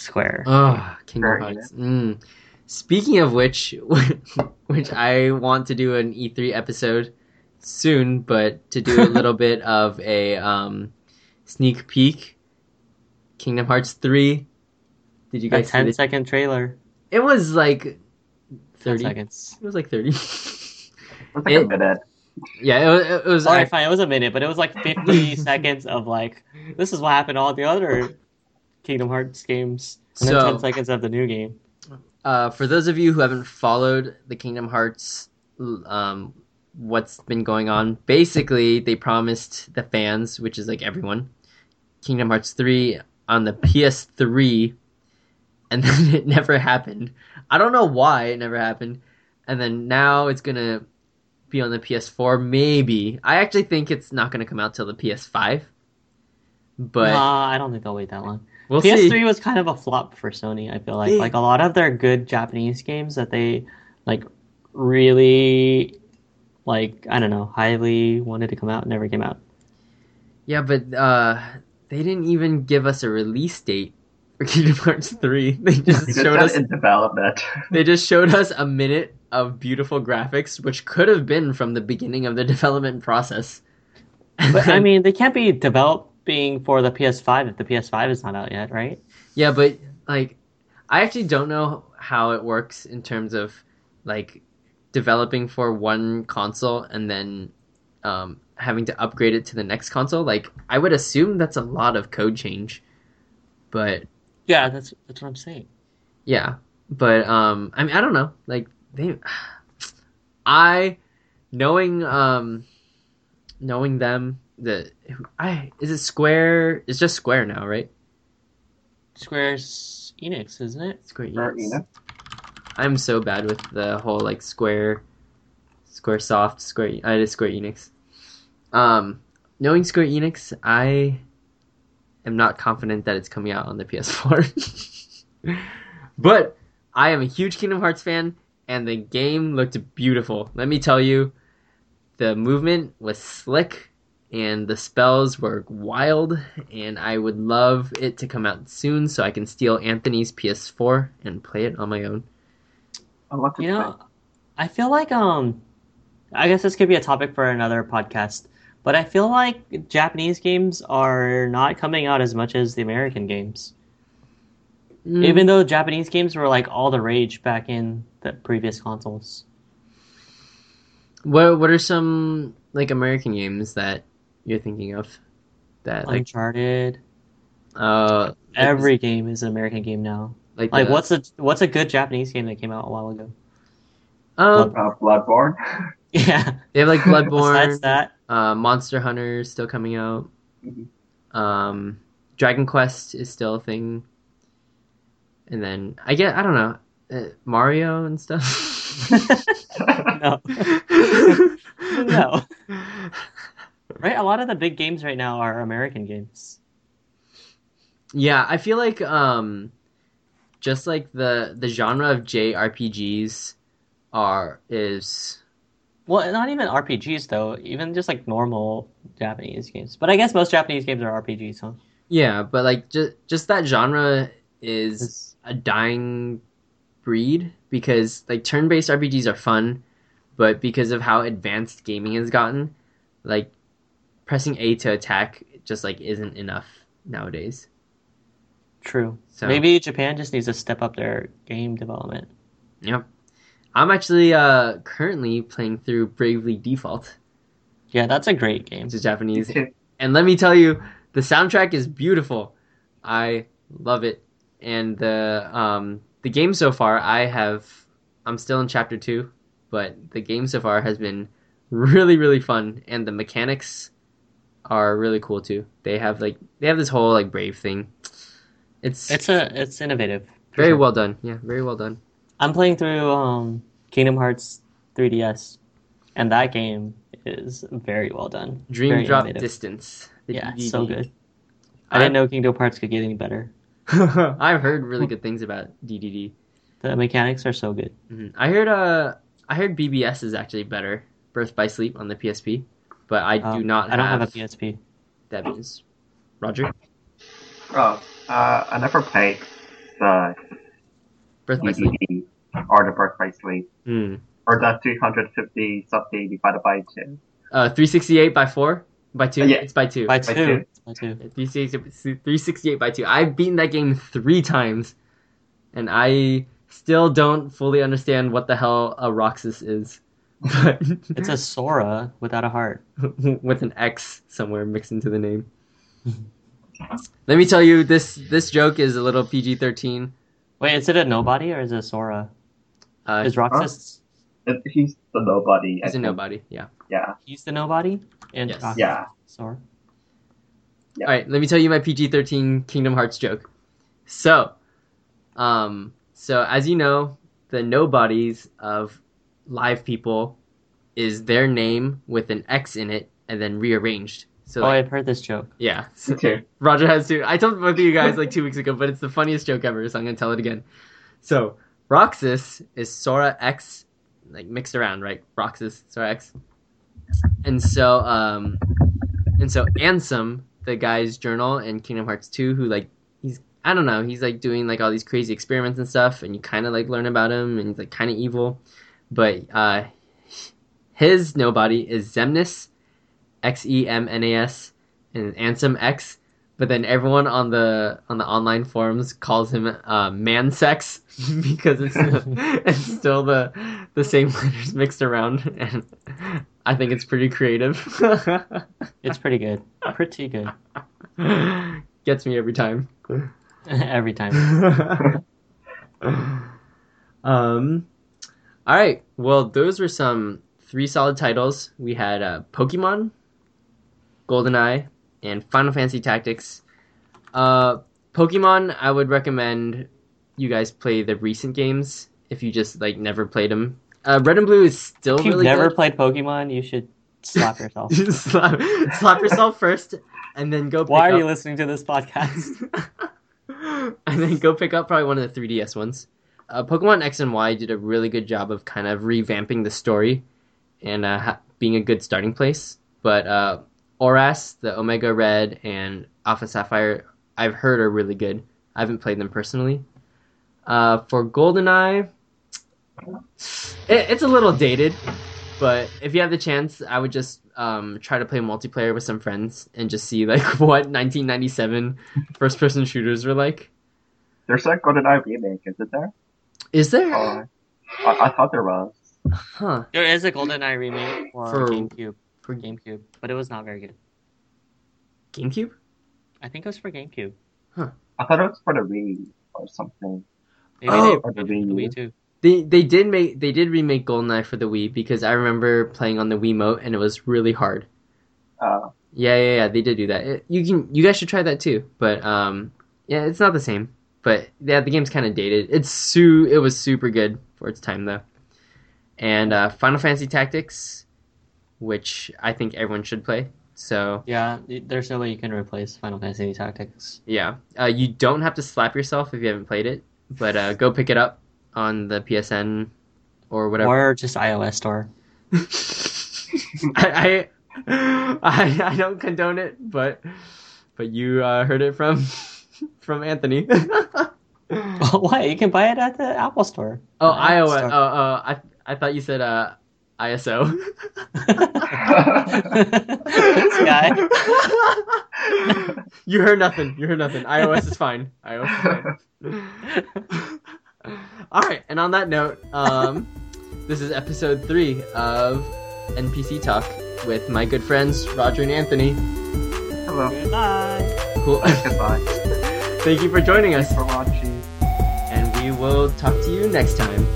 Square. Oh, Kingdom Very Hearts. Mm. Speaking of which, which I want to do an E3 episode soon, but to do a little bit of a um, sneak peek. Kingdom Hearts 3. Did you guys see 10 it? second trailer. It was like 10 30. seconds. It was like 30. It's like It- a minute. yeah, it was. It was Alright, I- fine. It was a minute, but it was like 50 seconds of like, this is what happened all the other Kingdom Hearts games. And then So- 10 seconds of the new game. uh, for those of you who haven't followed the Kingdom Hearts, um, what's been going on? Basically, they promised the fans, which is like everyone, Kingdom Hearts three on the PS3, and then it never happened. I don't know why it never happened, and then now it's gonna be on the PS4. Maybe I actually think it's not gonna come out till the PS5, but I don't think they'll wait that long. We'll PS3 see. was kind of a flop for Sony. I feel like Yeah. like a lot of their good Japanese games that they like really like I don't know highly wanted to come out never came out. Yeah, but uh, they didn't even give us a release date for Kingdom Hearts 3. They just It's showed us in development. they just showed us a minute of beautiful graphics, which could have been from the beginning of the development process. But I mean, they can't be developing for the PS5 if the PS5 is not out yet, right? yeah, but like I actually don't know how it works in terms of like developing for one console and then um, having to upgrade it to the next console. Like I would assume that's a lot of code change, but Yeah, that's that's what I'm saying. Yeah, but um, I mean, I don't know. Like they, I, knowing um, knowing them, the I is it Square? It's just Square now, right? Square's Enix, isn't it? Square Or, Enix. I'm so bad with the whole like Square, Square Soft, Square. I did Square Enix. Um, knowing Square Enix, I am not confident that it's coming out on the PS4. but I am a huge Kingdom Hearts fan, and the game looked beautiful. Let me tell you, the movement was slick, and the spells were wild, and I would love it to come out soon so I can steal Anthony's PS4 and play it on my own. I want You play. know, I feel like um, I guess this could be a topic for another podcast. But I feel like Japanese games are not coming out as much as the American games. Mm, Even though Japanese games were like all the rage back in the previous consoles. what what are some like American games that you're thinking of that like Uncharted. uh Every game is an American game now. like Like the- what's a what's a good Japanese game that came out a while ago? um Uh, Bloodborne. Yeah. they have like Bloodborne Besides that, uh Monster Hunter is still coming out Mhm. um Dragon Quest is still a thing and then I get I don't know uh, Mario and stuff no, no. Right, a lot of the big games right now are American games. Yeah, I feel like um just like the the genre of JRPGs are is Well, not even RPGs though. Even just like normal Japanese games. But I guess most Japanese games are RPGs, huh? Yeah, but like just just that genre is It's- a dying breed because like turn-based RPGs are fun, but because of how advanced gaming has gotten, like pressing A to attack just like isn't enough nowadays. True. So Maybe Japan just needs to step up their game development. Yep. I'm actually uh currently playing through Bravely Default, Yeah, that's a great game. It's is Japanese. And let me tell you, the soundtrack is beautiful. I love it. And the um the game so far, I have I'm still in chapter 2, but the game so far has been really really fun and the mechanics are really cool too. They have like they have this whole like brave thing. It's It's a it's innovative. very sure. well done. Yeah, very well done. I'm playing through um, Kingdom Hearts 3DS, and that game is very well done. Dream Very Drop innovative. Distance. Yeah, DVD. so good. I didn't know Kingdom Hearts could get any better. I've heard really good things about DDD. The mechanics are so good. Mhm. I heard uh I heard BBS is actually better. Birth by Sleep on the PSP, but I do Um, not I don't have, have a PSP. that means. Roger, Oh, uh, I never played the Birth by Sleep. Or the Birth by Sleep Hmm. or the 350 something divided by two. Uh, 368 by four by two. Yeah. It's by two. By By two. two. By two. 368 368 by two. I've beaten that game three times, and I still don't fully understand what the hell a Roxas is. But It's a Sora without a heart. with an X somewhere mixed into the name. Let me tell you, this this joke is a little PG thirteen. Wait, is it a nobody or is it a Sora? Uh, Is Roxas It, he's the nobody. I he's a think. nobody. Yeah. Yeah. he's the nobody? And Yes. Roxas Yeah. is Sora. Yeah. All right. Let me tell you my PG thirteen Kingdom Hearts joke. So, um, so as you know, the nobodies of live people is their name with an X in it and then rearranged. So oh, like, I've heard this joke. yeah. Me too. Roger has too. I told both of you guys like two weeks ago, but it's the funniest joke ever, so I'm gonna tell it again. So Roxas is Sora X, like mixed around, right? Roxas, Sora X, and so um, and so Ansem, the guy's journal in Kingdom Hearts 2, who like he's I don't know, he's like doing like all these crazy experiments and stuff, and you kind of like learn about him, and he's like kind of evil, but uh, his nobody is Xemnas, X E M N A S, and Ansem X. But then everyone on the on the online forums calls him uh, man sex because it's it's still the the same letters mixed around, and I think it's pretty creative. It's pretty good. Pretty good. Gets me every time. Every time. um, all right. Well, those were some three solid titles. We had uh, Pokemon, GoldenEye, and Final Fantasy Tactics. Uh, Pokemon, I would recommend you guys play the recent games if you just like never played them. Uh, Red and Blue is still If you've really never good. played Pokemon, you should slap yourself. slap, slap yourself first, and then go. Pick Why are up... you listening to this podcast? and then go pick up probably one of the 3DS ones. Uh, Pokemon X and Y did a really good job of kind of revamping the story and uh, ha- being a good starting place. But uh, Oras, the Omega Red, and Alpha Sapphire, I've heard are really good. I haven't played them personally. Uh, for GoldenEye, it, it's a little dated, but if you have the chance, I would just um, try to play multiplayer with some friends and just see like what 1997 first-person shooters were like. There's a GoldenEye remake, isn't there? Is there? Or, I, I thought there was. Huh? there is a GoldenEye remake for, For- GameCube. For GameCube, but it was not very good. GameCube? I think it was for GameCube. Huh. I thought it was for the Wii or something. Maybe Oh. they Or the for the Wii Wii too. They they did make they did remake GoldenEye for the Wii because I remember playing on the Wii Wiimote and it was really hard. Uh, Yeah, yeah, yeah. They did do that. It- you can you guys should try that too. But um, yeah, it's not the same. But yeah, the game's kind of dated. It's su it was super good for its time though. And uh, Final Fantasy Tactics, which I think everyone should play. So Yeah, there's no way you can replace Final Fantasy Tactics. yeah, uh, you don't have to slap yourself if you haven't played it, but uh, go pick it up on the PSN or whatever. Or just iOS store. I, I I I don't condone it, but but you uh, heard it from from Anthony. Why? You can buy it at the Apple Store. oh, The iOS. Store. Oh, oh, I I thought you said uh ISO. this guy. you heard nothing. You heard nothing. iOS is fine. iOS is fine. All right, and on that note, um, this is episode three of NPC Talk with my good friends Roger and Anthony. Hello. Good night. Cool. Goodbye. Thank you for joining us, Thanks for watching. and we will talk to you next time.